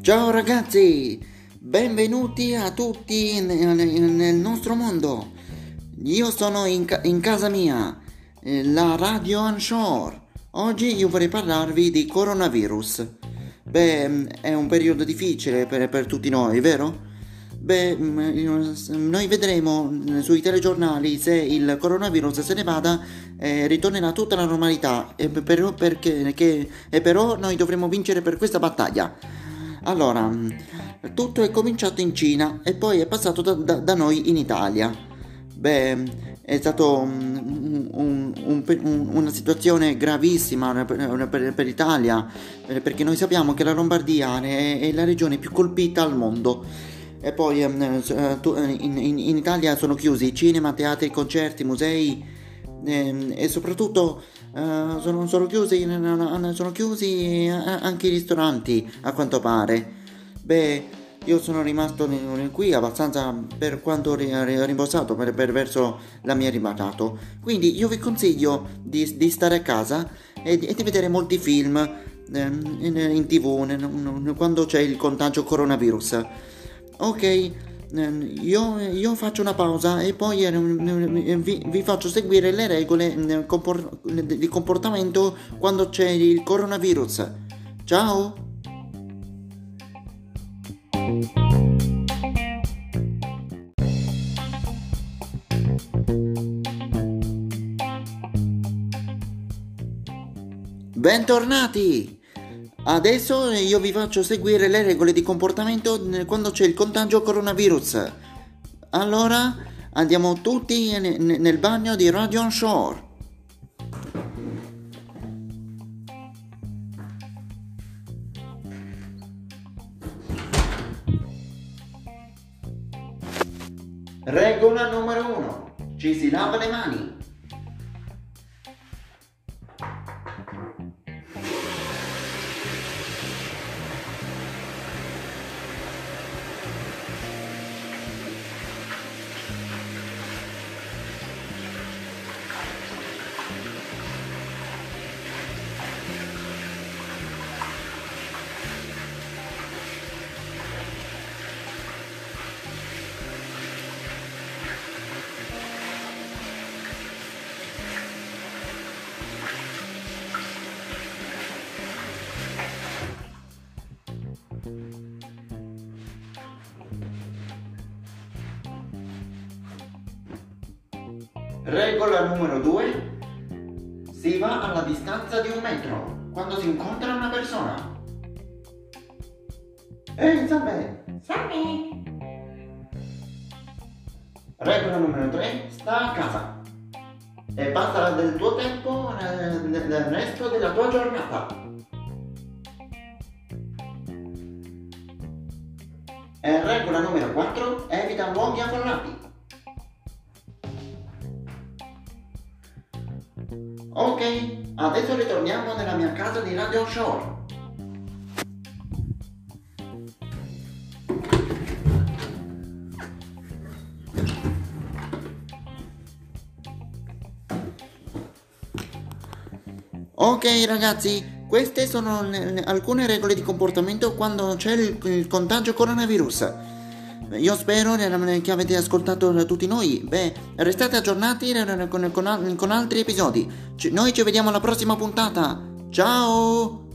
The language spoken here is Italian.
Ciao ragazzi, benvenuti a tutti nel, nostro mondo. Io sono in, in, casa mia, eh, la Radio Onshore. Oggi io vorrei parlarvi di coronavirus. Beh, è un periodo difficile per, per tutti noi, vero? Beh, noi vedremo sui telegiornali se il coronavirus se ne vada e ritornerà tutta la normalità. E però, perché, che, e però noi dovremo vincere per questa battaglia. Allora, tutto è cominciato in Cina e poi è passato da, da, da noi in Italia. Beh, è stata un, un, un, una situazione gravissima per, per, per l'Italia, eh, perché noi sappiamo che la Lombardia è, è la regione più colpita al mondo. E poi ehm, eh, in, in, Italia sono chiusi cinema, teatri, concerti, musei eh, e soprattutto uh, sono, chiusi, sono chiusi anche i ristoranti a quanto pare. Beh, io sono rimasto qui abbastanza per quanto rimborsato per, per verso la mia ribaltato. Quindi io vi consiglio di, di stare a casa e di, e di vedere molti film eh, in, in, tv quando c'è il contagio coronavirus. Ok, ehm, io, io, faccio una pausa e poi eh, vi, vi faccio seguire le regole di comportamento quando c'è il coronavirus. Ciao! Bentornati! Adesso io vi faccio seguire le regole di comportamento quando c'è il contagio coronavirus. Allora andiamo tutti nel bagno di Radio Shore. Regola numero 1. Ci si lava le mani. Regola numero 2. Si va alla distanza di un metro quando si incontra una persona. Ehi, salve! Salve! Regola numero 3. Sta a casa. E passa del tuo tempo nel, nel resto della tua giornata. E regola numero 4. Evita luoghi affollati. Ok, adesso ritorniamo nella mia casa di Radio Shore. Ok ragazzi, queste sono alcune regole di comportamento quando c'è il, il contagio coronavirus. Io spero che avete ascoltato tutti noi. Beh, restate aggiornati con, con, con altri episodi. Noi ci vediamo alla prossima puntata. Ciao!